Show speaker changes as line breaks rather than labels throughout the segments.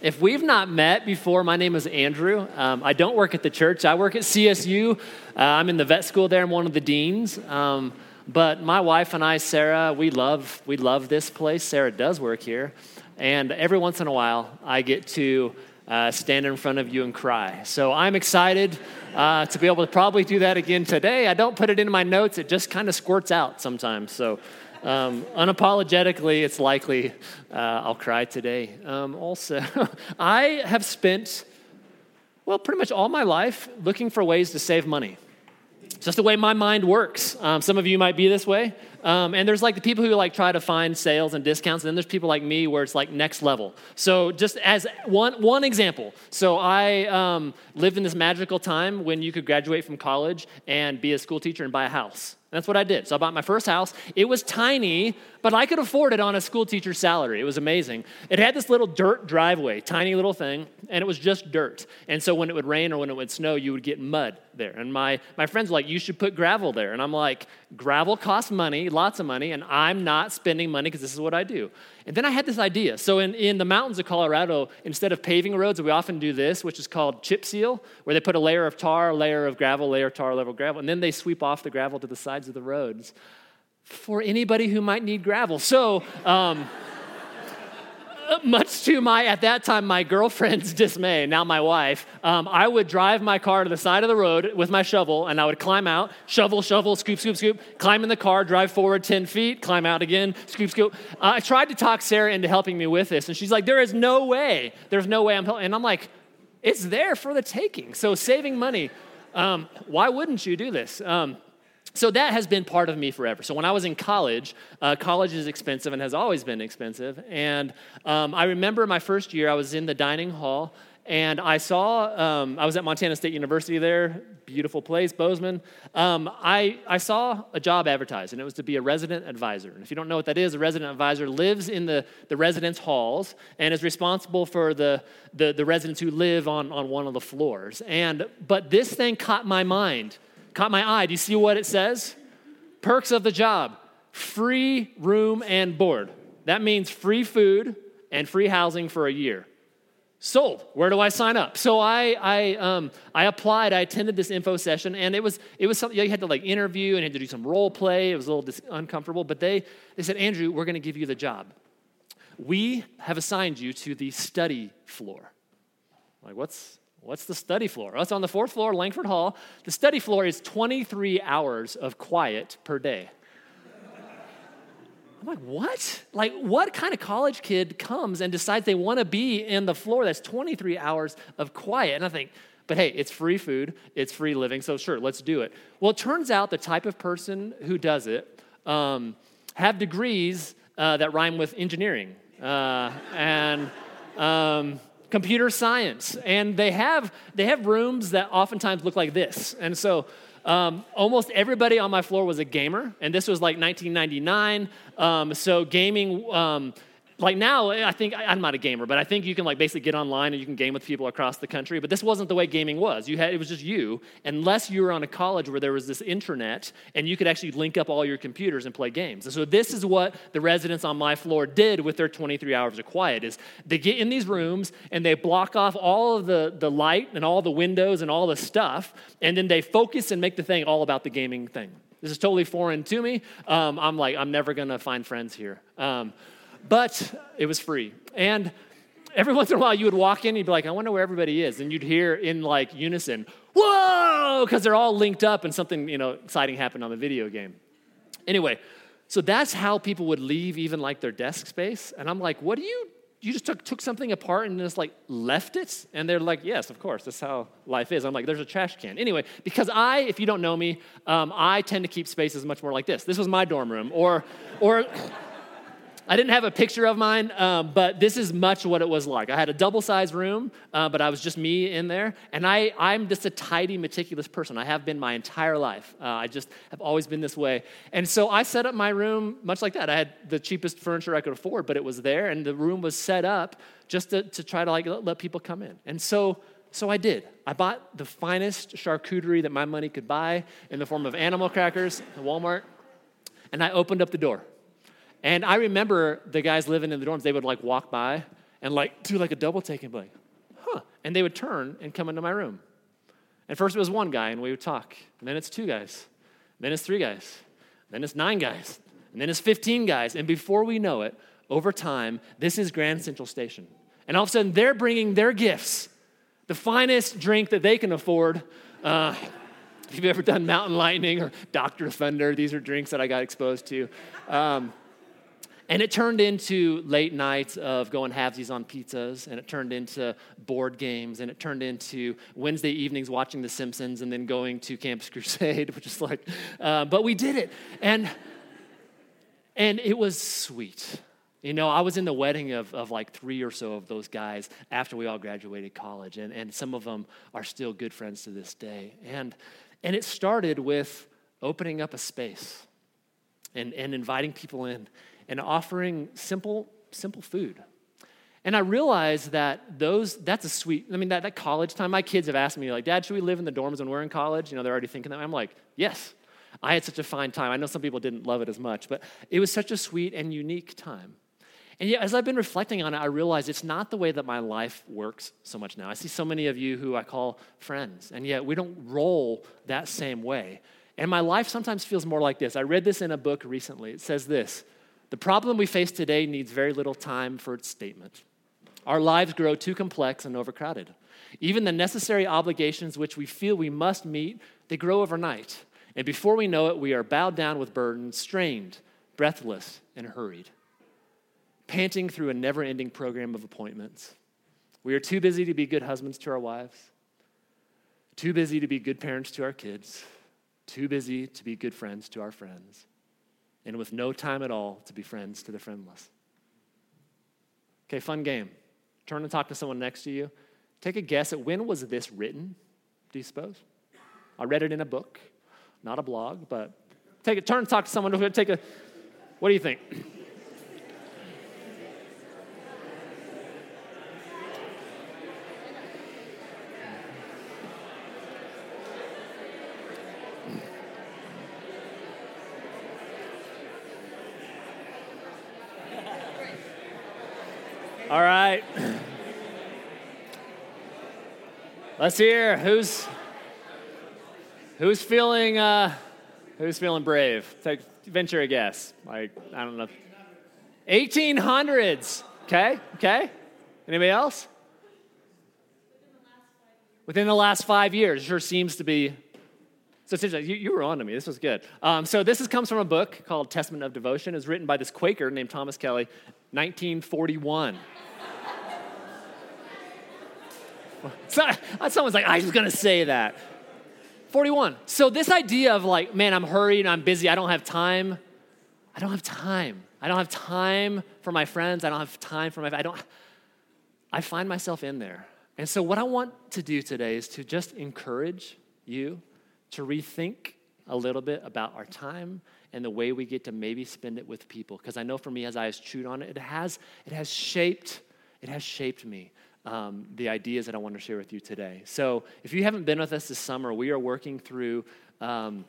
If we've not met before, my name is Andrew. Um, I don't work at the church, I work at CSU. Uh, I'm in the vet school there, I'm one of the deans. Um, but my wife and I, Sarah, we love, we love this place. Sarah does work here. And every once in a while, I get to uh, stand in front of you and cry. So I'm excited uh, to be able to probably do that again today. I don't put it in my notes, it just kind of squirts out sometimes. So um, unapologetically, it's likely uh, I'll cry today. Um, also, I have spent, well, pretty much all my life looking for ways to save money. It's just the way my mind works. Um, some of you might be this way. Um, and there's like the people who like try to find sales and discounts, and then there's people like me where it's like next level. So just as one one example, so I um, lived in this magical time when you could graduate from college and be a school teacher and buy a house. That's what I did. So I bought my first house. It was tiny, but I could afford it on a school teacher's salary. It was amazing. It had this little dirt driveway, tiny little thing, and it was just dirt. And so when it would rain or when it would snow, you would get mud there. And my, my friends were like, You should put gravel there. And I'm like, Gravel costs money, lots of money, and I'm not spending money because this is what I do. And then I had this idea. So in, in the mountains of Colorado, instead of paving roads, we often do this, which is called chip seal, where they put a layer of tar, a layer of gravel, layer of tar, layer gravel, and then they sweep off the gravel to the sides of the roads for anybody who might need gravel. So, um, much to my, at that time, my girlfriend's dismay, now my wife, um, I would drive my car to the side of the road with my shovel and I would climb out, shovel, shovel, scoop, scoop, scoop, climb in the car, drive forward 10 feet, climb out again, scoop, scoop. Uh, I tried to talk Sarah into helping me with this and she's like, there is no way, there's no way I'm helping. And I'm like, it's there for the taking. So saving money, um, why wouldn't you do this? Um, so that has been part of me forever. So when I was in college, uh, college is expensive and has always been expensive. And um, I remember my first year, I was in the dining hall and I saw, um, I was at Montana State University there, beautiful place, Bozeman. Um, I, I saw a job advertised, and it was to be a resident advisor. And if you don't know what that is, a resident advisor lives in the, the residence halls and is responsible for the, the, the residents who live on, on one of the floors. And, but this thing caught my mind Caught my eye. Do you see what it says? Perks of the job free room and board. That means free food and free housing for a year. Sold. Where do I sign up? So I, I, um, I applied. I attended this info session, and it was, it was something you had to like interview and had to do some role play. It was a little dis- uncomfortable, but they, they said, Andrew, we're going to give you the job. We have assigned you to the study floor. I'm like, what's What's the study floor? Well, it's on the fourth floor, Langford Hall. The study floor is 23 hours of quiet per day. I'm like, what? Like, what kind of college kid comes and decides they want to be in the floor that's 23 hours of quiet? And I think, but hey, it's free food, it's free living, so sure, let's do it. Well, it turns out the type of person who does it um, have degrees uh, that rhyme with engineering. Uh, and um, computer science. And they have, they have rooms that oftentimes look like this. And so um, almost everybody on my floor was a gamer, and this was like 1999. Um, so gaming um, like now i think i'm not a gamer but i think you can like basically get online and you can game with people across the country but this wasn't the way gaming was. You had it was just you. Unless you were on a college where there was this internet and you could actually link up all your computers and play games. And so this is what the residents on my floor did with their 23 hours of quiet is they get in these rooms and they block off all of the, the light and all the windows and all the stuff and then they focus and make the thing all about the gaming thing. This is totally foreign to me. Um, i'm like i'm never to find friends here. Um, but it was free. And every once in a while you would walk in and you'd be like, I wonder where everybody is. And you'd hear in like unison, whoa, because they're all linked up and something, you know, exciting happened on the video game. Anyway, so that's how people would leave even like their desk space. And I'm like, what do you, you just took, took something apart and just like left it? And they're like, yes, of course, that's how life is. I'm like, there's a trash can. Anyway, because I, if you don't know me, um, I tend to keep spaces much more like this. This was my dorm room. Or, or, I didn't have a picture of mine, um, but this is much what it was like. I had a double sized room, uh, but I was just me in there. And I, I'm just a tidy, meticulous person. I have been my entire life. Uh, I just have always been this way. And so I set up my room much like that. I had the cheapest furniture I could afford, but it was there, and the room was set up just to, to try to like let, let people come in. And so so I did. I bought the finest charcuterie that my money could buy in the form of animal crackers at Walmart, and I opened up the door. And I remember the guys living in the dorms, they would like walk by and like do like a double take and be like, huh. And they would turn and come into my room. And first it was one guy and we would talk. And then it's two guys. then it's three guys. then it's nine guys. And then it's 15 guys. And before we know it, over time, this is Grand Central Station. And all of a sudden, they're bringing their gifts, the finest drink that they can afford. Uh, if you've ever done Mountain Lightning or Dr. Thunder, these are drinks that I got exposed to. Um, and it turned into late nights of going halvesies on pizzas, and it turned into board games, and it turned into Wednesday evenings watching The Simpsons, and then going to Campus Crusade, which is like, uh, but we did it. And, and it was sweet. You know, I was in the wedding of, of like three or so of those guys after we all graduated college, and, and some of them are still good friends to this day. And, and it started with opening up a space and, and inviting people in and offering simple, simple food. And I realized that those, that's a sweet, I mean, that, that college time, my kids have asked me, like, Dad, should we live in the dorms when we're in college? You know, they're already thinking that. I'm like, yes. I had such a fine time. I know some people didn't love it as much, but it was such a sweet and unique time. And yet, as I've been reflecting on it, I realize it's not the way that my life works so much now. I see so many of you who I call friends, and yet we don't roll that same way. And my life sometimes feels more like this. I read this in a book recently. It says this The problem we face today needs very little time for its statement. Our lives grow too complex and overcrowded. Even the necessary obligations which we feel we must meet, they grow overnight. And before we know it, we are bowed down with burdens, strained, breathless, and hurried panting through a never ending program of appointments. We are too busy to be good husbands to our wives, too busy to be good parents to our kids, too busy to be good friends to our friends, and with no time at all to be friends to the friendless. Okay, fun game. Turn and talk to someone next to you. Take a guess at when was this written, do you suppose? I read it in a book, not a blog, but take a turn and talk to someone. Take a, what do you think? All right. Let's hear who's who's feeling uh, who's feeling brave. Take venture a guess. Like I don't know. 1800s. Okay. Okay. Anybody else? Within the last five years, sure seems to be. So you, you were on to me. This was good. Um, so this is, comes from a book called Testament of Devotion. It's written by this Quaker named Thomas Kelly, 1941. Someone's like, I was gonna say that. 41. So this idea of like, man, I'm hurried, I'm busy, I don't have time. I don't have time. I don't have time for my friends. I don't have time for my I don't I find myself in there. And so what I want to do today is to just encourage you to rethink a little bit about our time and the way we get to maybe spend it with people because i know for me as i has chewed on it it has it has shaped it has shaped me um, the ideas that i want to share with you today so if you haven't been with us this summer we are working through um,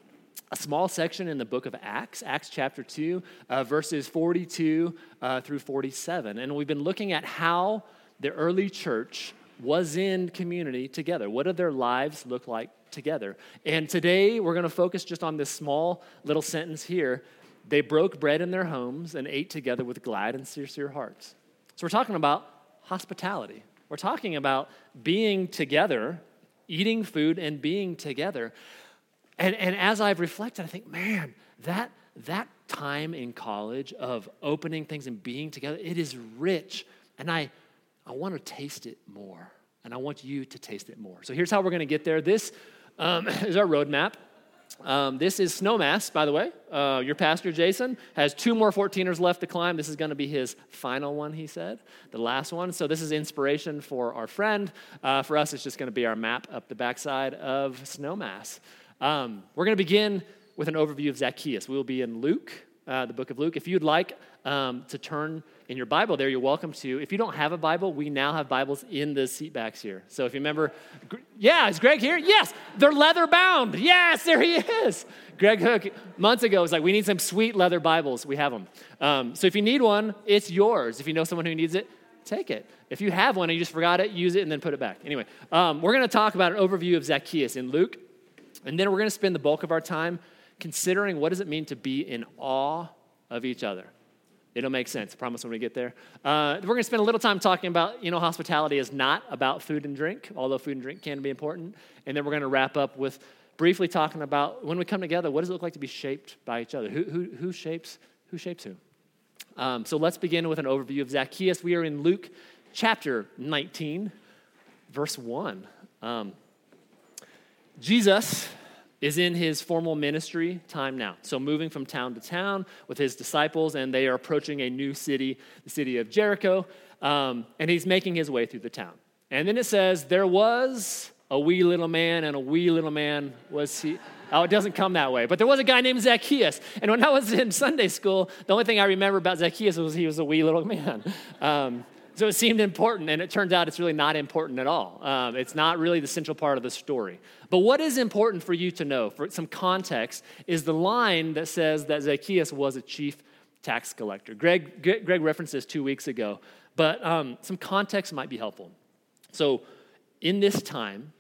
a small section in the book of Acts, Acts chapter 2, uh, verses 42 uh, through 47. And we've been looking at how the early church was in community together. What did their lives look like together. And today we're going to focus just on this small little sentence here. They broke bread in their homes and ate together with glad and sincere hearts. So we're talking about hospitality. We're talking about being together, eating food and being together. And, and as I've reflected, I think, man, that, that time in college of opening things and being together, it is rich. And I, I want to taste it more. And I want you to taste it more. So here's how we're going to get there. This um, is our roadmap. Um, this is Snowmass, by the way. Uh, your pastor, Jason, has two more 14ers left to climb. This is going to be his final one, he said, the last one. So, this is inspiration for our friend. Uh, for us, it's just going to be our map up the backside of Snowmass. Um, we're going to begin with an overview of Zacchaeus. We will be in Luke, uh, the book of Luke. If you'd like um, to turn in your Bible there, you're welcome to. If you don't have a Bible, we now have Bibles in the seat backs here. So if you remember, yeah, is Greg here? Yes, they're leather bound. Yes, there he is. Greg Hook months ago was like, we need some sweet leather Bibles. We have them. Um, so if you need one, it's yours. If you know someone who needs it, take it. If you have one and you just forgot it, use it and then put it back. Anyway, um, we're going to talk about an overview of Zacchaeus in Luke, and then we're going to spend the bulk of our time considering what does it mean to be in awe of each other. It'll make sense. I promise when we get there. Uh, we're going to spend a little time talking about, you know, hospitality is not about food and drink, although food and drink can be important. And then we're going to wrap up with briefly talking about when we come together, what does it look like to be shaped by each other? Who, who, who shapes who shapes who? Um, so let's begin with an overview of Zacchaeus. We are in Luke chapter 19, verse 1. Um, Jesus is in his formal ministry time now. So, moving from town to town with his disciples, and they are approaching a new city, the city of Jericho, um, and he's making his way through the town. And then it says, There was a wee little man, and a wee little man was he. Oh, it doesn't come that way. But there was a guy named Zacchaeus. And when I was in Sunday school, the only thing I remember about Zacchaeus was he was a wee little man. Um, so it seemed important, and it turns out it's really not important at all. Um, it's not really the central part of the story. But what is important for you to know, for some context, is the line that says that Zacchaeus was a chief tax collector. Greg, Greg referenced this two weeks ago, but um, some context might be helpful. So, in this time,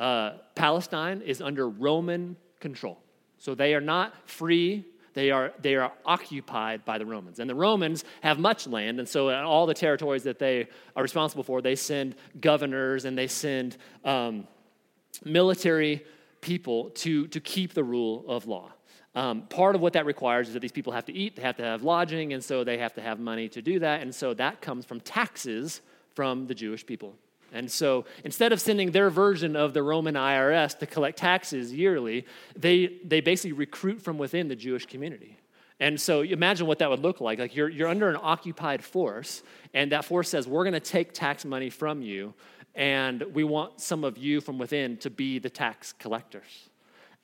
uh, Palestine is under Roman control. So they are not free they are, they are occupied by the Romans. And the Romans have much land, and so all the territories that they are responsible for, they send governors and they send um, military people to, to keep the rule of law. Um, part of what that requires is that these people have to eat, they have to have lodging, and so they have to have money to do that. And so that comes from taxes from the Jewish people. And so instead of sending their version of the Roman IRS to collect taxes yearly, they, they basically recruit from within the Jewish community. And so imagine what that would look like. Like you're, you're under an occupied force, and that force says, We're going to take tax money from you, and we want some of you from within to be the tax collectors.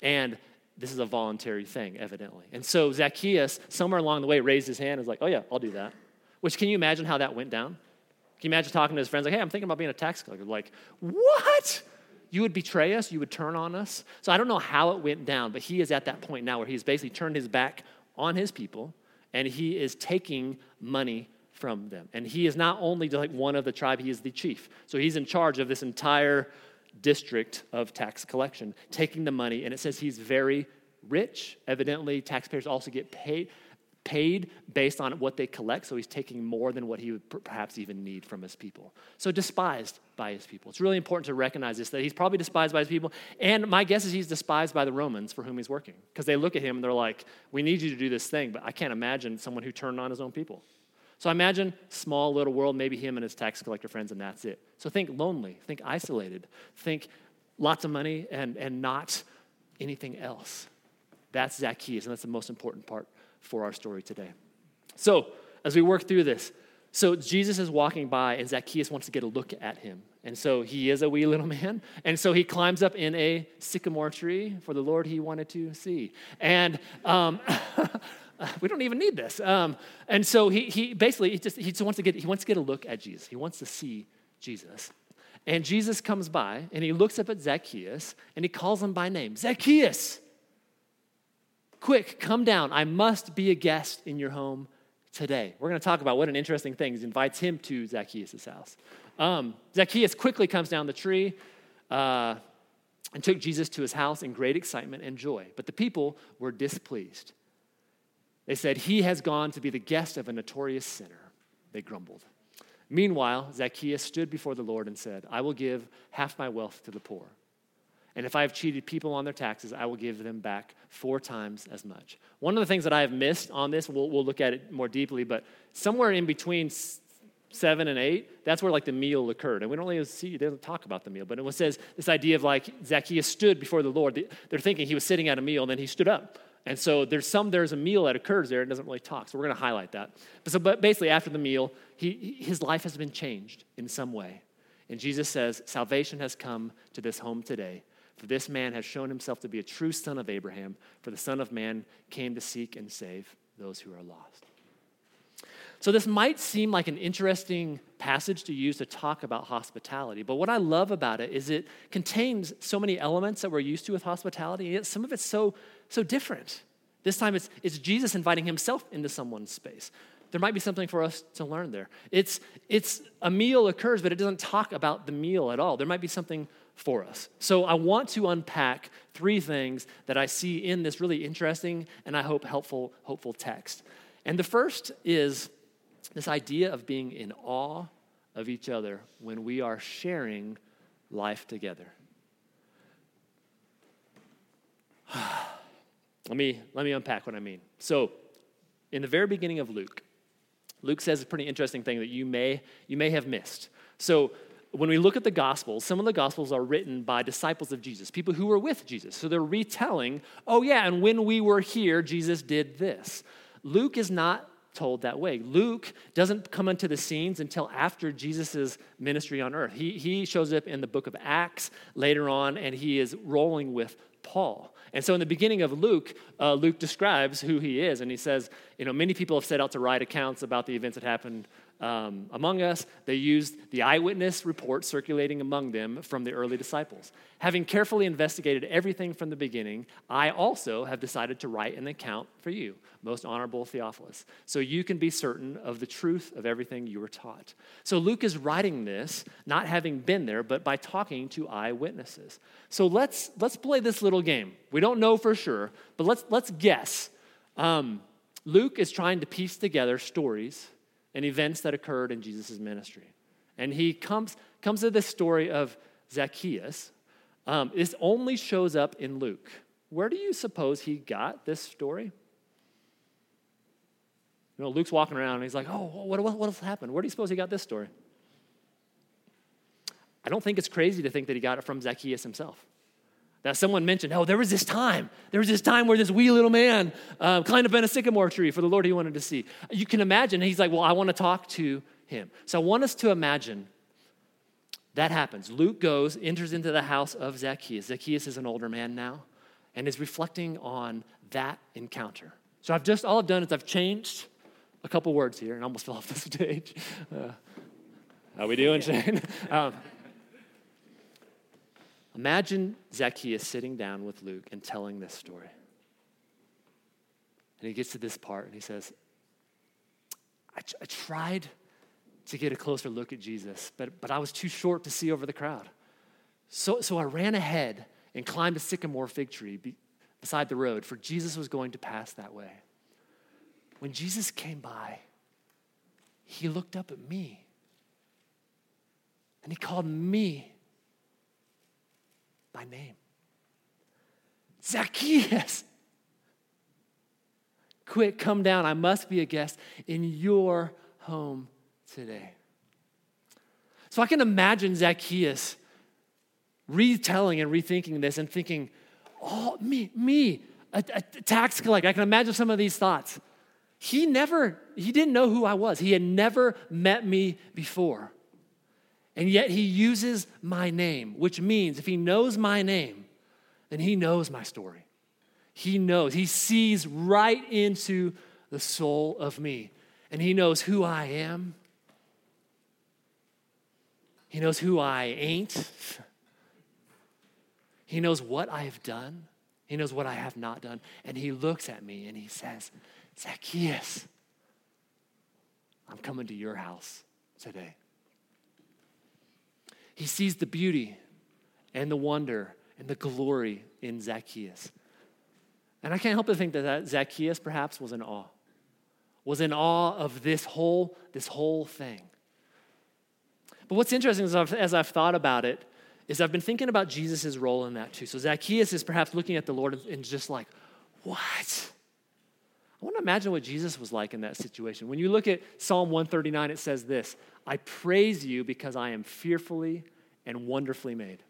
And this is a voluntary thing, evidently. And so Zacchaeus, somewhere along the way, raised his hand and was like, Oh, yeah, I'll do that. Which, can you imagine how that went down? Can you imagine talking to his friends like, hey, I'm thinking about being a tax collector? Like, what? You would betray us? You would turn on us? So I don't know how it went down, but he is at that point now where he's basically turned his back on his people and he is taking money from them. And he is not only like one of the tribe, he is the chief. So he's in charge of this entire district of tax collection, taking the money. And it says he's very rich. Evidently, taxpayers also get paid paid based on what they collect, so he's taking more than what he would perhaps even need from his people. So despised by his people. It's really important to recognize this that he's probably despised by his people, and my guess is he's despised by the Romans for whom he's working because they look at him and they're like, "We need you to do this thing," but I can't imagine someone who turned on his own people. So I imagine small little world, maybe him and his tax collector friends, and that's it. So think lonely, think isolated, think lots of money and, and not anything else. That's Zacchaeus, and that's the most important part for our story today. So, as we work through this, so Jesus is walking by, and Zacchaeus wants to get a look at him. And so he is a wee little man. And so he climbs up in a sycamore tree for the Lord he wanted to see. And um, we don't even need this. Um, and so he, he basically he just, he just wants to get he wants to get a look at Jesus. He wants to see Jesus. And Jesus comes by and he looks up at Zacchaeus and he calls him by name Zacchaeus, Quick, come down. I must be a guest in your home today. We're going to talk about what an interesting thing. He invites him to Zacchaeus' house. Um, Zacchaeus quickly comes down the tree uh, and took Jesus to his house in great excitement and joy. But the people were displeased. They said, He has gone to be the guest of a notorious sinner. They grumbled. Meanwhile, Zacchaeus stood before the Lord and said, I will give half my wealth to the poor. And if I have cheated people on their taxes, I will give them back four times as much. One of the things that I have missed on this, we'll, we'll look at it more deeply, but somewhere in between seven and eight, that's where like the meal occurred. And we don't really see, they don't talk about the meal, but it says this idea of like Zacchaeus stood before the Lord. They're thinking he was sitting at a meal and then he stood up. And so there's some, there's a meal that occurs there. And it doesn't really talk. So we're going to highlight that. But so, but basically, after the meal, he, his life has been changed in some way. And Jesus says, Salvation has come to this home today for this man has shown himself to be a true son of Abraham, for the Son of Man came to seek and save those who are lost. So, this might seem like an interesting passage to use to talk about hospitality, but what I love about it is it contains so many elements that we're used to with hospitality, and yet some of it's so, so different. This time it's, it's Jesus inviting himself into someone's space. there might be something for us to learn there. It's, it's a meal occurs, but it doesn't talk about the meal at all. There might be something for us. So I want to unpack three things that I see in this really interesting and I hope helpful, hopeful text. And the first is this idea of being in awe of each other when we are sharing life together. let, me, let me unpack what I mean. So, in the very beginning of Luke, Luke says a pretty interesting thing that you may, you may have missed. So, when we look at the Gospels, some of the Gospels are written by disciples of Jesus, people who were with Jesus. So they're retelling, oh, yeah, and when we were here, Jesus did this. Luke is not told that way. Luke doesn't come into the scenes until after Jesus' ministry on earth. He, he shows up in the book of Acts later on, and he is rolling with Paul. And so in the beginning of Luke, uh, Luke describes who he is, and he says, you know, many people have set out to write accounts about the events that happened um, among us. They used the eyewitness reports circulating among them from the early disciples. Having carefully investigated everything from the beginning, I also have decided to write an account for you, most honorable Theophilus, so you can be certain of the truth of everything you were taught. So Luke is writing this, not having been there, but by talking to eyewitnesses. So let's let's play this little game. We don't know for sure, but let's let's guess. Um, Luke is trying to piece together stories and events that occurred in Jesus' ministry. And he comes, comes to this story of Zacchaeus. Um, this only shows up in Luke. Where do you suppose he got this story? You know, Luke's walking around and he's like, oh, what, what, what happened? Where do you suppose he got this story? I don't think it's crazy to think that he got it from Zacchaeus himself. That someone mentioned, oh, there was this time. There was this time where this wee little man uh, climbed up in a sycamore tree for the Lord he wanted to see. You can imagine, he's like, well, I want to talk to him. So I want us to imagine that happens. Luke goes, enters into the house of Zacchaeus. Zacchaeus is an older man now and is reflecting on that encounter. So I've just, all I've done is I've changed a couple words here and almost fell off the stage. Uh, how we doing, Shane? Um, Imagine Zacchaeus sitting down with Luke and telling this story. And he gets to this part and he says, I, tried to get a closer look at Jesus, but, but I was too short to see over the crowd. So, so I ran ahead and climbed a sycamore fig tree be, beside the road, for Jesus was going to pass that way. When Jesus came by, he looked up at me and he called me by name. Zacchaeus, quick, come down. I must be a guest in your home today. So I can imagine Zacchaeus retelling and rethinking this and thinking, oh, me, me, a, a tax collector. I can imagine some of these thoughts. He never, he didn't know who I was. He had never met me before. And yet he uses my name, which means if he knows my name, then he knows my story. He knows, he sees right into the soul of me, and he knows who I am. He knows who I ain't. He knows what I have done. He knows what I have not done. And he looks at me and he says, Zacchaeus, I'm coming to your house today. He sees the beauty and the wonder and the glory in Zacchaeus. And I can't help but think that that Zacchaeus perhaps was in awe, was in awe of this whole, this whole thing. But what's interesting is I've, as I've thought about it, is I've been thinking about Jesus' role in that too. So Zacchaeus is perhaps looking at the Lord and just like, what? I want to imagine what Jesus was like in that situation. When you look at Psalm 139, it says this I praise you because I am fearfully and wonderfully made.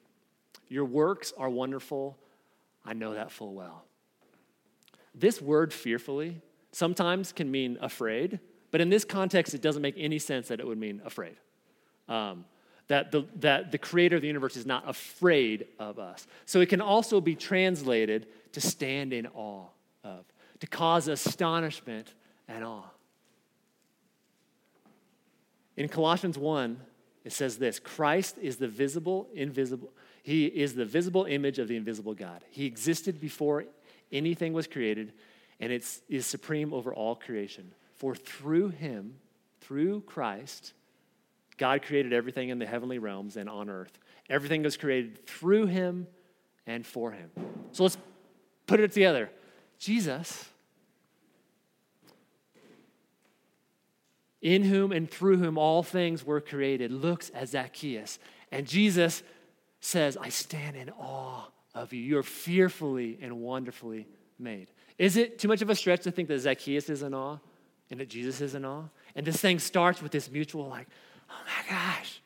Your works are wonderful. I know that full well. This word fearfully sometimes can mean afraid, but in this context, it doesn't make any sense that it would mean afraid. Um, that, the, that the creator of the universe is not afraid of us. So it can also be translated to stand in awe of, to cause astonishment and awe. In Colossians 1, it says this Christ is the visible, invisible, he is the visible image of the invisible God. He existed before anything was created, and it's, is supreme over all creation. For through him, through Christ, God created everything in the heavenly realms and on earth. Everything was created through him and for him. So let's put it together. Jesus, in whom and through whom all things were created, looks at Zacchaeus. And Jesus says, I stand in awe of you. You're fearfully and wonderfully made. Is it too much of a stretch to think that Zacchaeus is in awe and that Jesus is in awe? And this thing starts with this mutual, like, oh my gosh,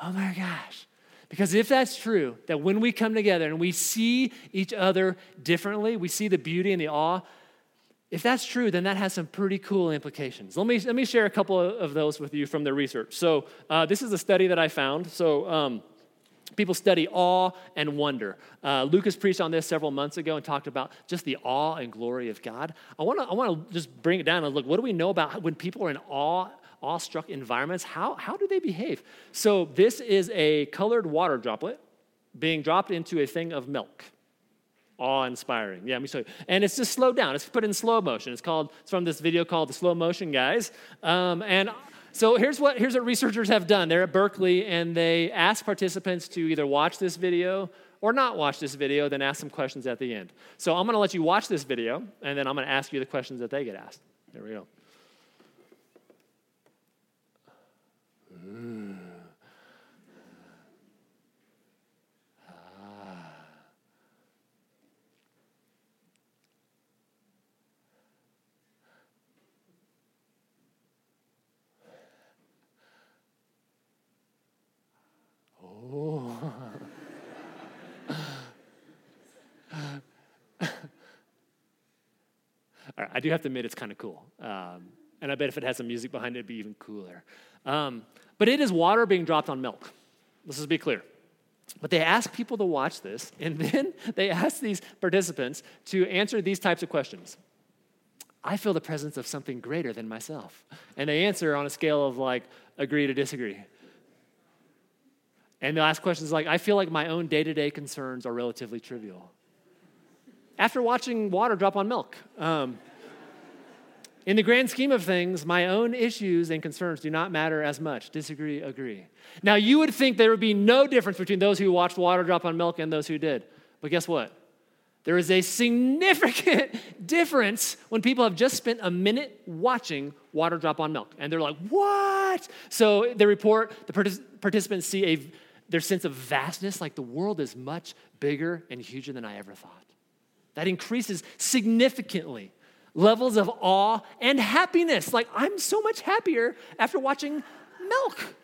oh my gosh. Because if that's true, that when we come together and we see each other differently, we see the beauty and the awe, if that's true, then that has some pretty cool implications. Let me, let me share a couple of those with you from the research. So, uh, this is a study that I found. So, um, People study awe and wonder. Uh, Lucas preached on this several months ago and talked about just the awe and glory of God. I want to I wanna just bring it down and look what do we know about when people are in awe, awestruck environments? How, how do they behave? So, this is a colored water droplet being dropped into a thing of milk. Awe inspiring. Yeah, let me show you. And it's just slowed down. It's put in slow motion. It's called, it's from this video called The Slow Motion Guys. Um, and so here's what, here's what researchers have done. They're at Berkeley and they ask participants to either watch this video or not watch this video, then ask some questions at the end. So I'm going to let you watch this video and then I'm going to ask you the questions that they get asked. There we go. I do have to admit it's kind of cool. Um, and I bet if it had some music behind it, it'd be even cooler. Um, but it is water being dropped on milk. Let's just be clear. But they ask people to watch this, and then they ask these participants to answer these types of questions. I feel the presence of something greater than myself. And they answer on a scale of like agree to disagree. And the last question is like, I feel like my own day to day concerns are relatively trivial. After watching water drop on milk, um, in the grand scheme of things, my own issues and concerns do not matter as much. Disagree, agree. Now, you would think there would be no difference between those who watched water drop on milk and those who did. But guess what? There is a significant difference when people have just spent a minute watching water drop on milk. And they're like, what? So the report, the participants see a, their sense of vastness, like the world is much bigger and huger than I ever thought. That increases significantly levels of awe and happiness. Like, I'm so much happier after watching milk.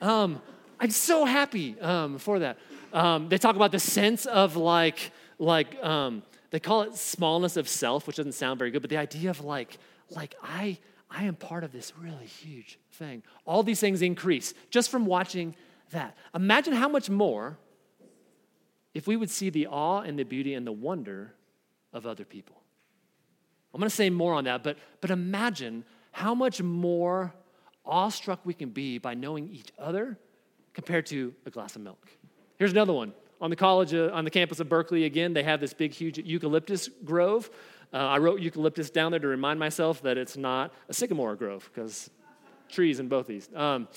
Um, I'm so happy um, for that. Um, they talk about the sense of like, like um, they call it smallness of self, which doesn't sound very good, but the idea of like, like I, I am part of this really huge thing. All these things increase just from watching that. Imagine how much more if we would see the awe and the beauty and the wonder of other people. I'm going to say more on that, but, but imagine how much more awestruck we can be by knowing each other compared to a glass of milk. Here's another one. On the college, uh, on the campus of Berkeley, again, they have this big, huge eucalyptus grove. Uh, I wrote eucalyptus down there to remind myself that it's not a sycamore grove because trees in both these. Um,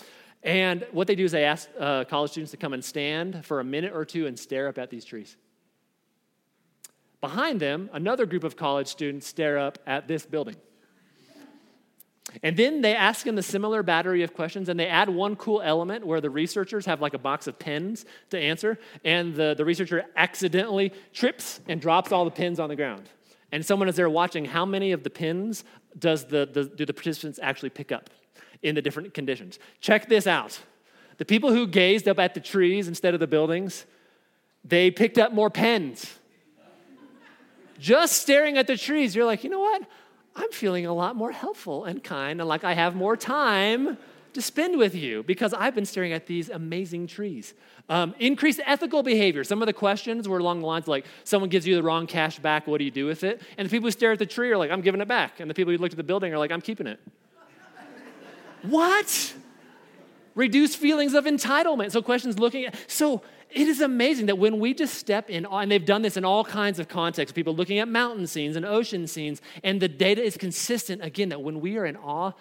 and what they do is they ask uh, college students to come and stand for a minute or two and stare up at these trees. Behind them, another group of college students stare up at this building. And then they ask them the similar battery of questions, and they add one cool element where the researchers have like a box of pens to answer, and the, the researcher accidentally trips and drops all the pins on the ground. And someone is there watching how many of the pins does the, the, do the participants actually pick up in the different conditions. Check this out. The people who gazed up at the trees instead of the buildings, they picked up more pens just staring at the trees, you're like, you know what? I'm feeling a lot more helpful and kind and like I have more time to spend with you because I've been staring at these amazing trees. Um, increased ethical behavior. Some of the questions were along the lines like, someone gives you the wrong cash back, what do you do with it? And the people who stare at the tree are like, I'm giving it back. And the people who looked at the building are like, I'm keeping it. what? reduce feelings of entitlement. So, questions looking at, so it is amazing that when we just step in, and they've done this in all kinds of contexts, people looking at mountain scenes and ocean scenes, and the data is consistent again that when we are in awe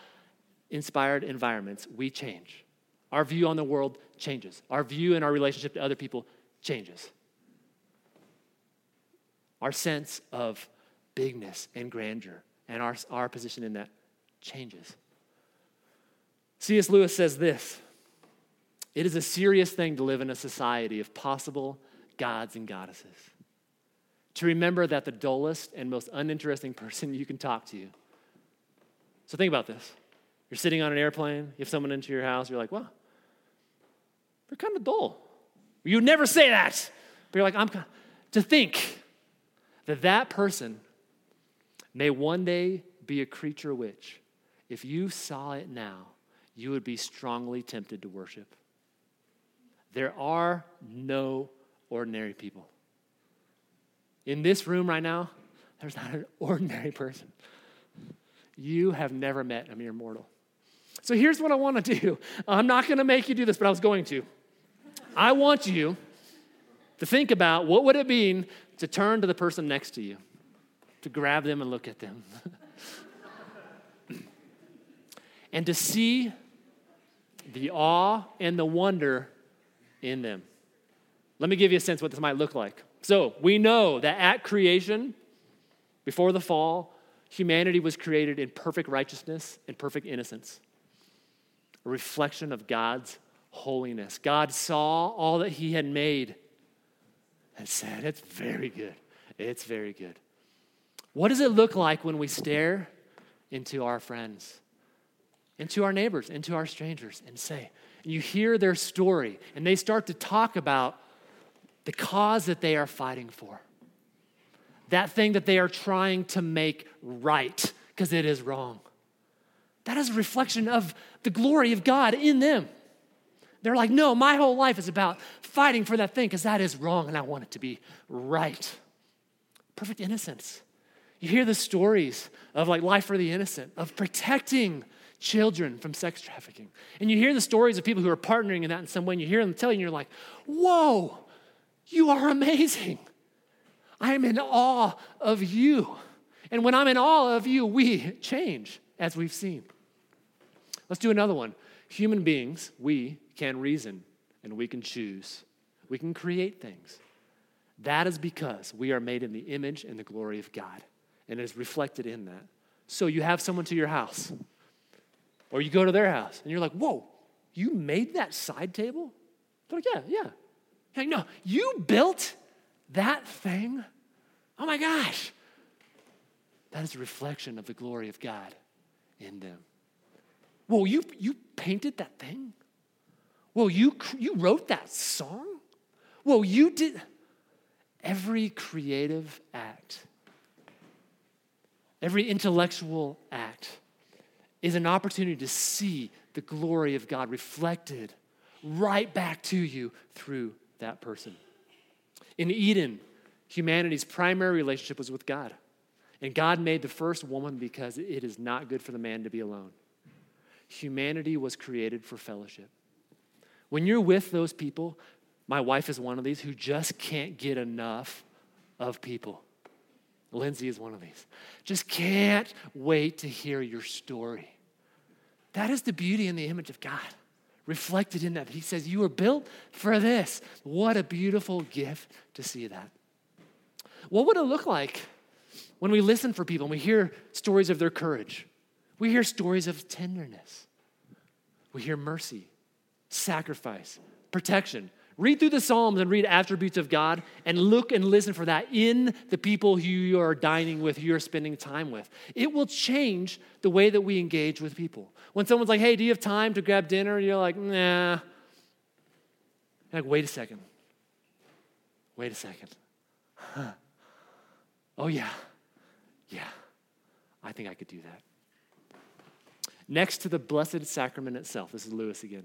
inspired environments, we change. Our view on the world changes, our view and our relationship to other people changes. Our sense of bigness and grandeur and our, our position in that changes. C.S. Lewis says this It is a serious thing to live in a society of possible gods and goddesses. To remember that the dullest and most uninteresting person you can talk to. So think about this. You're sitting on an airplane, you have someone into your house, you're like, well, they're kind of dull. You never say that. But you're like, I'm to think that that person may one day be a creature which, if you saw it now, you would be strongly tempted to worship. There are no ordinary people. In this room right now, there's not an ordinary person. You have never met a mere mortal. So here's what I want to do. I'm not going to make you do this, but I was going to. I want you to think about what would it mean to turn to the person next to you, to grab them and look at them. and to see the awe and the wonder in them. Let me give you a sense what this might look like. So, we know that at creation, before the fall, humanity was created in perfect righteousness and perfect innocence, a reflection of God's holiness. God saw all that He had made and said, It's very good. It's very good. What does it look like when we stare into our friends, into our neighbors, into our strangers, and say, you hear their story, and they start to talk about the cause that they are fighting for, that thing that they are trying to make right because it is wrong. That is a reflection of the glory of God in them. They're like, no, my whole life is about fighting for that thing because that is wrong and I want it to be right. Perfect innocence. You hear the stories of like life for the innocent, of protecting children from sex trafficking. And you hear the stories of people who are partnering in that in some way, and you hear them tell you, you're like, whoa, you are amazing. I am in awe of you. And when I'm in awe of you, we change, as we've seen. Let's do another one. Human beings, we can reason and we can choose. We can create things. That is because we are made in the image and the glory of God, and it is reflected in that. So you have someone to your house, or you go to their house, and you're like, whoa, you made that side table? They're like, yeah, yeah. You're like, no, you built that thing? Oh my gosh. That is a reflection of the glory of God in them. Whoa, you, you painted that thing? Well, you, you wrote that song? Well, you did. Every creative act, every intellectual act is an opportunity to see the glory of God reflected right back to you through that person. In Eden, humanity's primary relationship was with God. And God made the first woman because it is not good for the man to be alone. Humanity was created for fellowship. When you're with those people, my wife is one of these who just can't get enough of people. Lindsay is one of these. Just can't wait to hear your story. That is the beauty and the image of God reflected in that. He says, You were built for this. What a beautiful gift to see that. What would it look like when we listen for people and we hear stories of their courage? We hear stories of tenderness, we hear mercy, sacrifice, protection. Read through the Psalms and read attributes of God and look and listen for that in the people who you are dining with, who you're spending time with. It will change the way that we engage with people. When someone's like, hey, do you have time to grab dinner? You're like, nah. You're like, wait a second. Wait a second. Huh. Oh, yeah. Yeah. I think I could do that. Next to the Blessed Sacrament itself, this is Lewis again.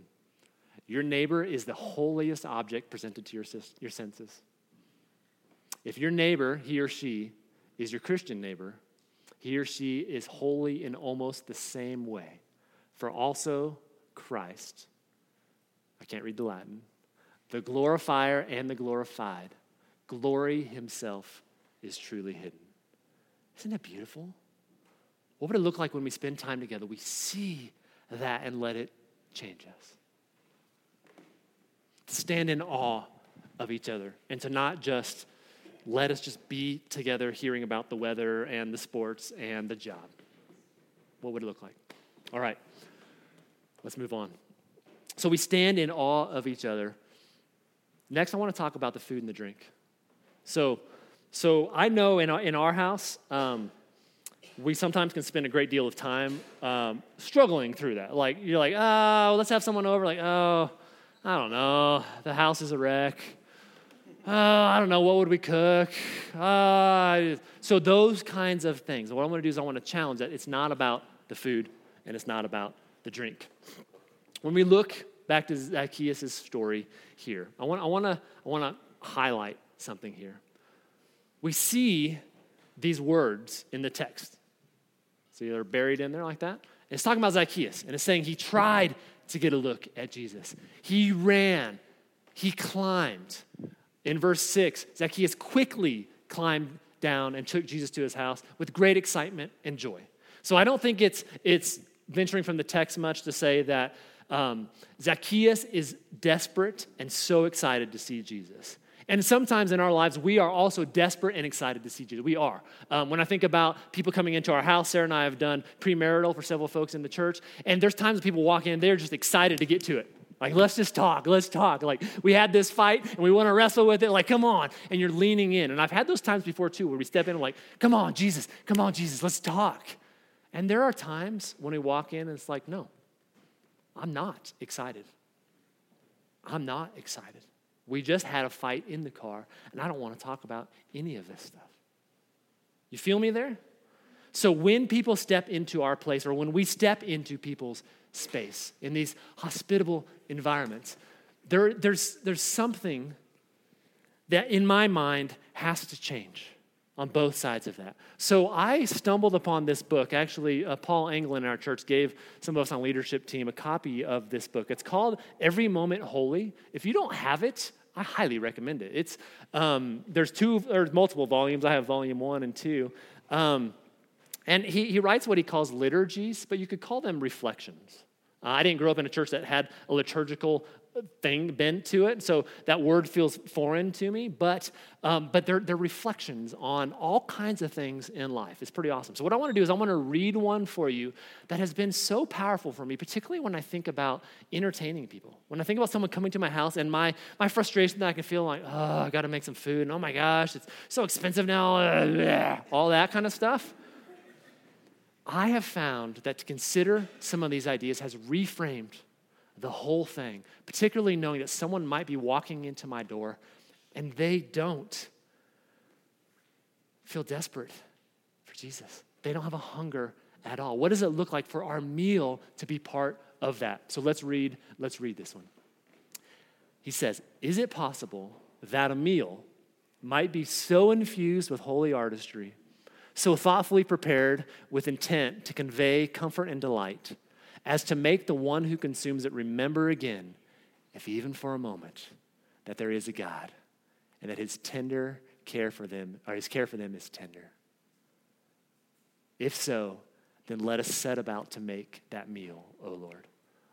Your neighbor is the holiest object presented to your, your senses. If your neighbor, he or she, is your Christian neighbor, he or she is holy in almost the same way. For also Christ I can't read the Latin, the glorifier and the glorified, glory himself is truly hidden. Isn't that beautiful? What would it look like when we spend time together? We see that and let it change us. Stand in awe of each other and to not just let us just be together hearing about the weather and the sports and the job. What would it look like? All right, let's move on. So we stand in awe of each other. Next, I want to talk about the food and the drink. So, so I know in our, in our house, um, we sometimes can spend a great deal of time um, struggling through that. Like, you're like, oh, let's have someone over. Like, oh, I don't know. The house is a wreck. Oh, I don't know. What would we cook? Uh, so, those kinds of things. what I want to do is I want to challenge that. It's not about the food and it's not about the drink. When we look back to Zacchaeus' story here, I want, I, want to, I want to highlight something here. We see these words in the text. See, they're buried in there like that. It's talking about Zacchaeus, and it's saying he tried to get a look at Jesus. He ran, he climbed. In verse 6, Zacchaeus quickly climbed down and took Jesus to his house with great excitement and joy. So I don't think it's, it's venturing from the text much to say that um, Zacchaeus is desperate and so excited to see Jesus. And sometimes in our lives, we are also desperate and excited to see Jesus. We are. Um, when I think about people coming into our house, Sarah and I have done premarital for several folks in the church, and there's times people walk in, they're just excited to get to it. Like, let's just talk, let's talk. Like, we had this fight and we want to wrestle with it. Like, come on. And you're leaning in. And I've had those times before too where we step in and, like, come on, Jesus, come on, Jesus, let's talk. And there are times when we walk in and it's like, no, I'm not excited. I'm not excited. We just had a fight in the car, and I don't want to talk about any of this stuff. You feel me there? So when people step into our place, or when we step into people's space in these hospitable environments, there, there's, there's something that in my mind has to change on both sides of that. So I stumbled upon this book. Actually, uh, Paul Anglin in our church gave some of us on leadership team a copy of this book. It's called Every Moment Holy. If you don't have it, I highly recommend it. It's um, there's two there's multiple volumes. I have volume one and two. Um, and he, he writes what he calls liturgies, but you could call them reflections. Uh, I didn't grow up in a church that had a liturgical thing bent to it. So that word feels foreign to me, but, um, but they're, they're reflections on all kinds of things in life. It's pretty awesome. So, what I want to do is I want to read one for you that has been so powerful for me, particularly when I think about entertaining people. When I think about someone coming to my house and my, my frustration that I can feel like, oh, I got to make some food, and oh my gosh, it's so expensive now, all that kind of stuff. I have found that to consider some of these ideas has reframed the whole thing, particularly knowing that someone might be walking into my door and they don't feel desperate for Jesus. They don't have a hunger at all. What does it look like for our meal to be part of that? So let's read, let's read this one. He says, Is it possible that a meal might be so infused with holy artistry, so thoughtfully prepared with intent to convey comfort and delight? As to make the one who consumes it remember again, if even for a moment, that there is a God and that his tender care for them, or his care for them is tender. If so, then let us set about to make that meal, O Lord.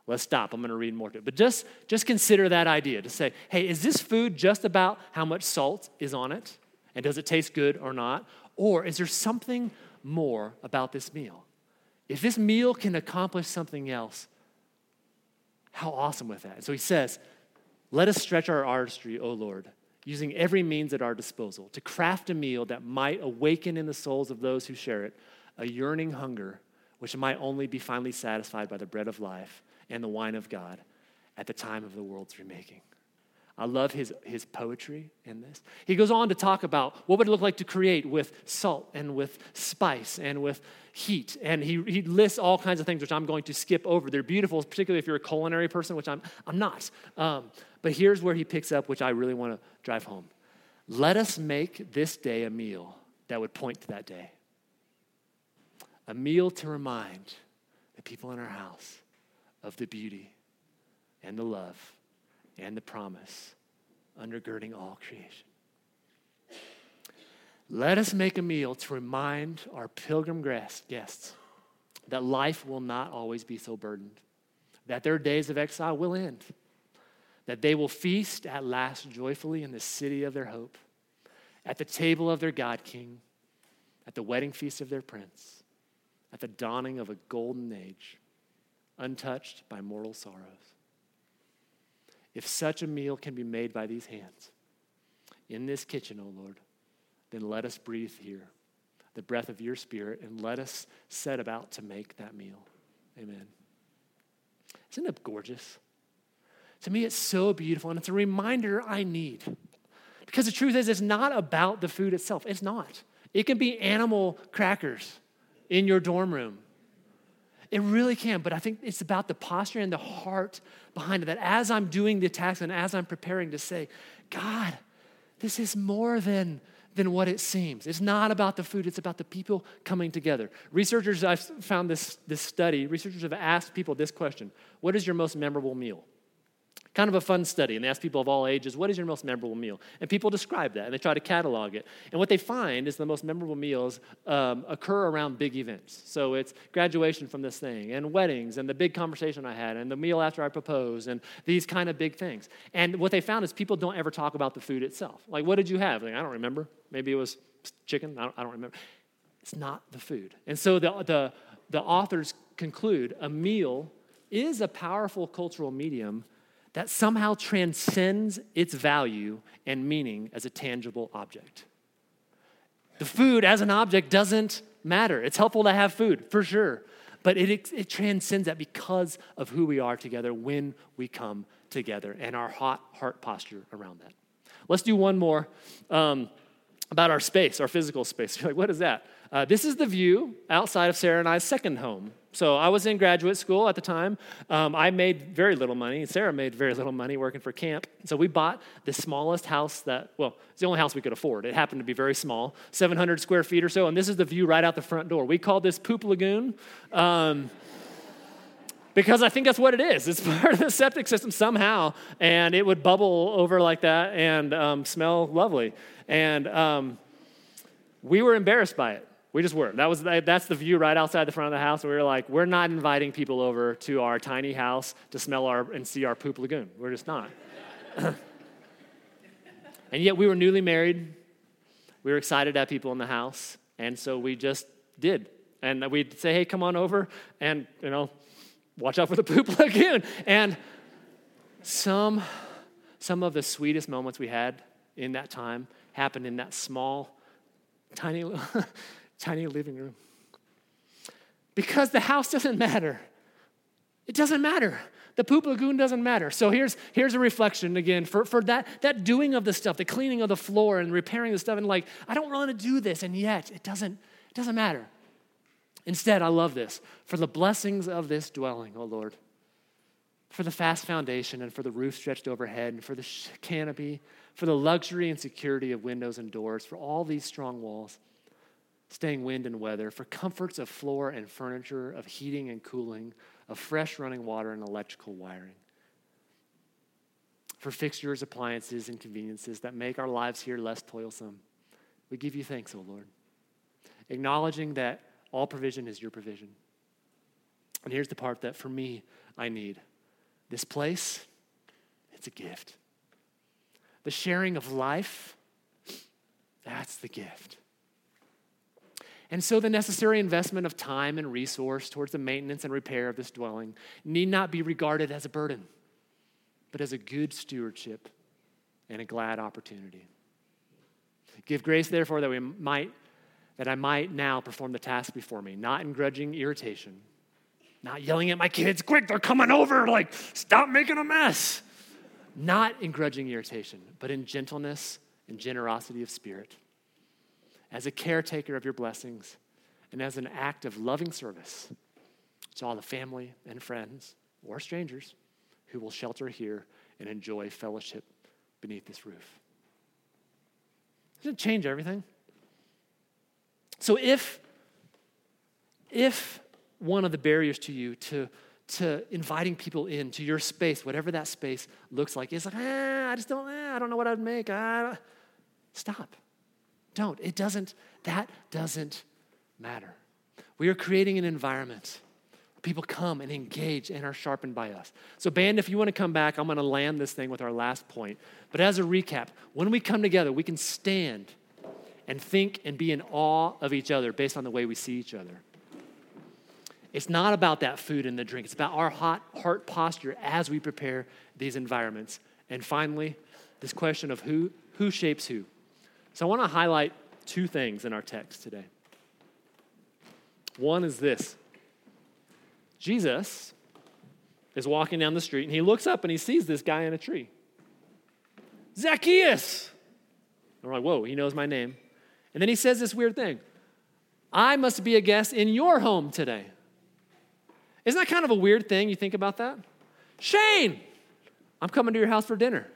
Let's stop. I'm going to read more to it. But just, just consider that idea to say, hey, is this food just about how much salt is on it? And does it taste good or not? Or is there something more about this meal? If this meal can accomplish something else, how awesome with that. So he says, Let us stretch our artistry, O Lord, using every means at our disposal to craft a meal that might awaken in the souls of those who share it a yearning hunger, which might only be finally satisfied by the bread of life and the wine of God at the time of the world's remaking. I love his, his poetry in this. He goes on to talk about what would it look like to create with salt and with spice and with heat. And he, he lists all kinds of things, which I'm going to skip over. They're beautiful, particularly if you're a culinary person, which I'm, I'm not. Um, but here's where he picks up, which I really want to drive home. Let us make this day a meal that would point to that day. A meal to remind the people in our house of the beauty and the love and the promise undergirding all creation. Let us make a meal to remind our pilgrim guests that life will not always be so burdened, that their days of exile will end, that they will feast at last joyfully in the city of their hope, at the table of their God King, at the wedding feast of their Prince, at the dawning of a golden age, untouched by mortal sorrows. If such a meal can be made by these hands, in this kitchen, O oh Lord, then let us breathe here the breath of your spirit and let us set about to make that meal. Amen. Isn't it gorgeous? To me, it's so beautiful, and it's a reminder I need. Because the truth is, it's not about the food itself. It's not. It can be animal crackers in your dorm room. It really can, but I think it's about the posture and the heart behind it. That as I'm doing the task and as I'm preparing to say, God, this is more than than what it seems. It's not about the food, it's about the people coming together. Researchers, I've found this, this study, researchers have asked people this question What is your most memorable meal? Kind of a fun study, and they ask people of all ages, what is your most memorable meal? And people describe that, and they try to catalog it. And what they find is the most memorable meals um, occur around big events. So it's graduation from this thing, and weddings, and the big conversation I had, and the meal after I proposed, and these kind of big things. And what they found is people don't ever talk about the food itself. Like, what did you have? Like, I don't remember. Maybe it was chicken. I don't, I don't remember. It's not the food. And so the, the, the authors conclude a meal is a powerful cultural medium that somehow transcends its value and meaning as a tangible object. The food as an object doesn't matter. It's helpful to have food, for sure, but it, it transcends that because of who we are together when we come together and our hot heart posture around that. Let's do one more um, about our space, our physical space. You're like, what is that? Uh, this is the view outside of Sarah and I's second home. So I was in graduate school at the time. Um, I made very little money. Sarah made very little money working for camp. So we bought the smallest house that, well, it's the only house we could afford. It happened to be very small, 700 square feet or so. And this is the view right out the front door. We called this Poop Lagoon. Um, because I think that's what it is. It's part of the septic system somehow, and it would bubble over like that and um, smell lovely. And um, we were embarrassed by it. We just were. That was that's the view right outside the front of the house. We were like, we're not inviting people over to our tiny house to smell our and see our poop lagoon. We're just not. and yet we were newly married. We were excited to have people in the house, and so we just did. And we'd say, hey, come on over, and you know, watch out for the poop lagoon. And some some of the sweetest moments we had in that time happened in that small, tiny tiny living room. Because the house doesn't matter. It doesn't matter. The poop lagoon doesn't matter. So here's, here's a reflection again for, for that, that doing of the stuff, the cleaning of the floor and repairing the stuff, and like, I don't want to do this, and yet it doesn't, it doesn't matter. Instead, I love this. For the blessings of this dwelling, O oh Lord, for the fast foundation and for the roof stretched overhead and for the canopy, for the luxury and security of windows and doors, for all these strong walls staying wind and weather, for comforts of floor and furniture, of heating and cooling, of fresh running water and electrical wiring, for fixtures, appliances, and conveniences that make our lives here less toilsome. We give you thanks, O Lord, acknowledging that all provision is your provision. And here's the part that for me I need this place, it's a gift. The sharing of life, that's the gift. And so the necessary investment of time and resource towards the maintenance and repair of this dwelling need not be regarded as a burden, but as a good stewardship and a glad opportunity. Give grace, therefore, that we might that I might now perform the task before me, not in grudging irritation, not yelling at my kids, quick, they're coming over, like, stop making a mess. Not in grudging irritation, but in gentleness and generosity of spirit as a caretaker of your blessings and as an act of loving service to all the family and friends or strangers who will shelter here and enjoy fellowship beneath this roof. Doesn't change everything? So if if one of the barriers to you to to inviting people into your space, whatever that space looks like. is like, ah, I just don't, eh, I don't know what I'd make. Ah. Stop. Don't. It doesn't, that doesn't matter. We are creating an environment where people come and engage and are sharpened by us. So, band, if you want to come back, I'm going to land this thing with our last point. But as a recap, when we come together, we can stand and think and be in awe of each other based on the way we see each other. It's not about that food and the drink, it's about our hot heart posture as we prepare these environments. And finally, this question of who, who shapes who. So I want to highlight two things in our text today. One is this Jesus is walking down the street and he looks up and he sees this guy in a tree. Zacchaeus! And we're like, whoa, he knows my name. And then he says this weird thing I must be a guest in your home today. Isn't that kind of a weird thing? You think about that? Shane, I'm coming to your house for dinner.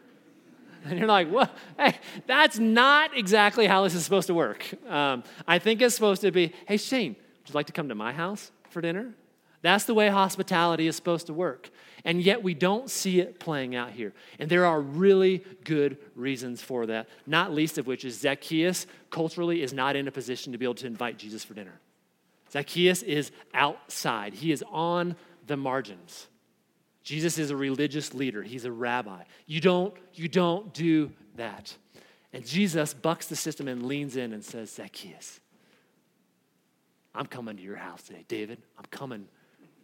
And you're like, what? Hey, that's not exactly how this is supposed to work. Um, I think it's supposed to be, hey, Shane, would you like to come to my house for dinner? That's the way hospitality is supposed to work. And yet we don't see it playing out here. And there are really good reasons for that, not least of which is Zacchaeus culturally is not in a position to be able to invite Jesus for dinner. Zacchaeus is outside, he is on the margins. Jesus is a religious leader. He's a rabbi. You don't, you don't do that. And Jesus bucks the system and leans in and says, Zacchaeus, I'm coming to your house today. David, I'm coming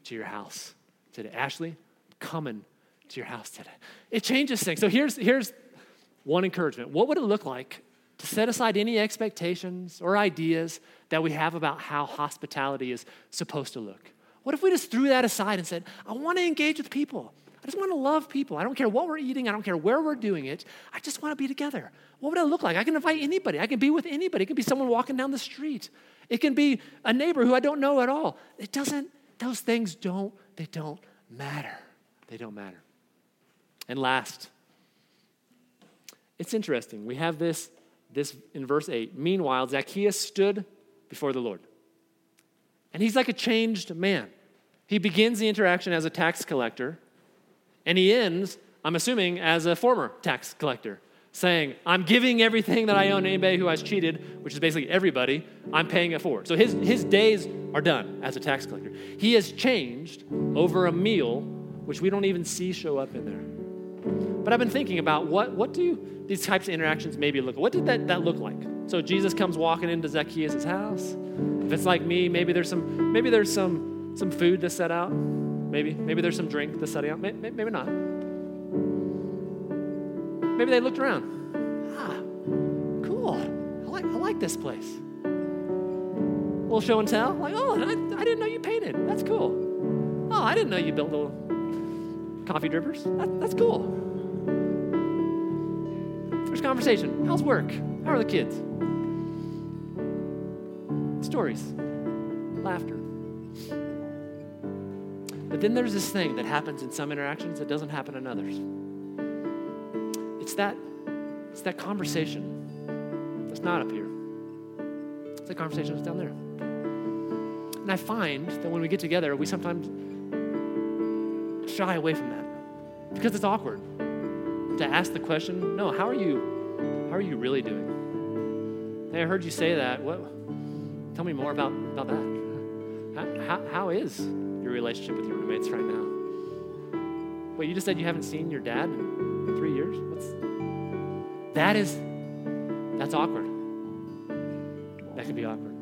to your house today. Ashley, I'm coming to your house today. It changes things. So here's, here's one encouragement. What would it look like to set aside any expectations or ideas that we have about how hospitality is supposed to look? What if we just threw that aside and said, I want to engage with people? I just want to love people. I don't care what we're eating. I don't care where we're doing it. I just want to be together. What would it look like? I can invite anybody. I can be with anybody. It can be someone walking down the street. It can be a neighbor who I don't know at all. It doesn't, those things don't, they don't matter. They don't matter. And last, it's interesting. We have this, this in verse 8. Meanwhile, Zacchaeus stood before the Lord. And he's like a changed man. He begins the interaction as a tax collector, and he ends, I'm assuming, as a former tax collector, saying, I'm giving everything that I own to anybody who has cheated, which is basically everybody, I'm paying it forward. So his, his days are done as a tax collector. He has changed over a meal, which we don't even see show up in there. But I've been thinking about what, what do these types of interactions maybe look like? What did that, that look like? So Jesus comes walking into Zacchaeus' house. If it's like me, maybe there's some, maybe there's some, some food to set out. Maybe, maybe there's some drink to set out. Maybe, maybe not. Maybe they looked around. Ah, cool. I like, I like this place. A little show and tell. Like, oh, I, I didn't know you painted. That's cool. Oh, I didn't know you built little coffee drippers. That, that's cool. First conversation. How's work? How are the kids? Stories, laughter. But then there's this thing that happens in some interactions that doesn't happen in others. It's that, it's that conversation that's not up here. It's that conversation that's down there. And I find that when we get together, we sometimes shy away from that because it's awkward to ask the question, no, how are you, how are you really doing? Hey, I heard you say that. What, Tell me more about, about that. How, how, how is your relationship with your roommates right now? Wait, you just said you haven't seen your dad in three years? What's that is that's awkward. That can be awkward.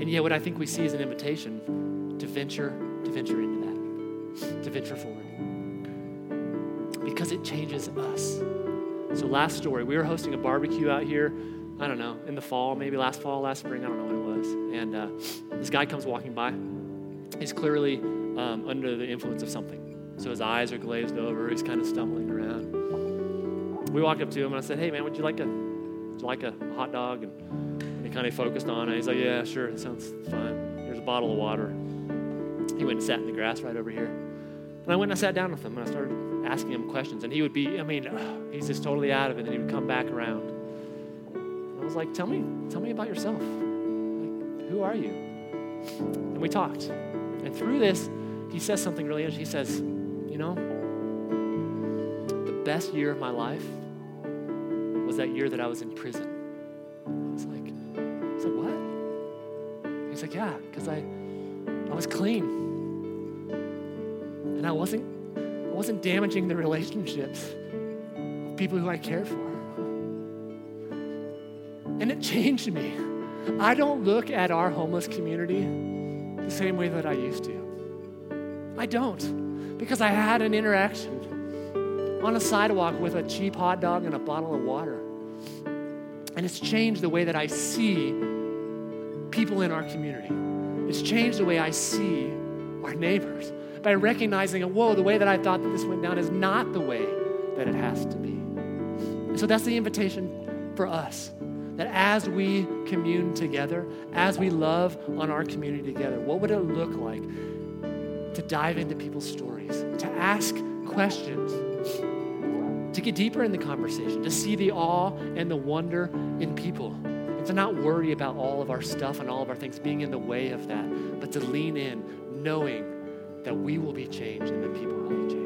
And yet what I think we see is an invitation to venture, to venture into that, to venture forward. Because it changes us. So last story, we were hosting a barbecue out here I don't know, in the fall, maybe last fall, last spring, I don't know when it was. And uh, this guy comes walking by. He's clearly um, under the influence of something. So his eyes are glazed over. He's kind of stumbling around. We walked up to him and I said, "Hey man, would you like a, would you like a hot dog?" And, and he kind of focused on it. He's like, "Yeah, sure. That sounds fine. Here's a bottle of water." He went and sat in the grass right over here. And I went and I sat down with him and I started asking him questions. And he would be, I mean, he's just totally out of it. And he would come back around. And I was like, tell me, tell me about yourself. Like, who are you? And we talked. And through this, he says something really interesting. He says, You know, the best year of my life was that year that I was in prison. I was like, I was like, what? He's like, yeah, because I, I was clean. And I wasn't, I wasn't damaging the relationships of people who I cared for. And it changed me. I don't look at our homeless community the same way that I used to. I don't, because I had an interaction on a sidewalk with a cheap hot dog and a bottle of water. And it's changed the way that I see people in our community. It's changed the way I see our neighbors by recognizing, whoa, the way that I thought that this went down is not the way that it has to be. So that's the invitation for us that as we commune together, as we love on our community together, what would it look like to dive into people's stories, to ask questions? to get deeper in the conversation, to see the awe and the wonder in people, and to not worry about all of our stuff and all of our things being in the way of that, but to lean in knowing that we will be changed and that people will be changed.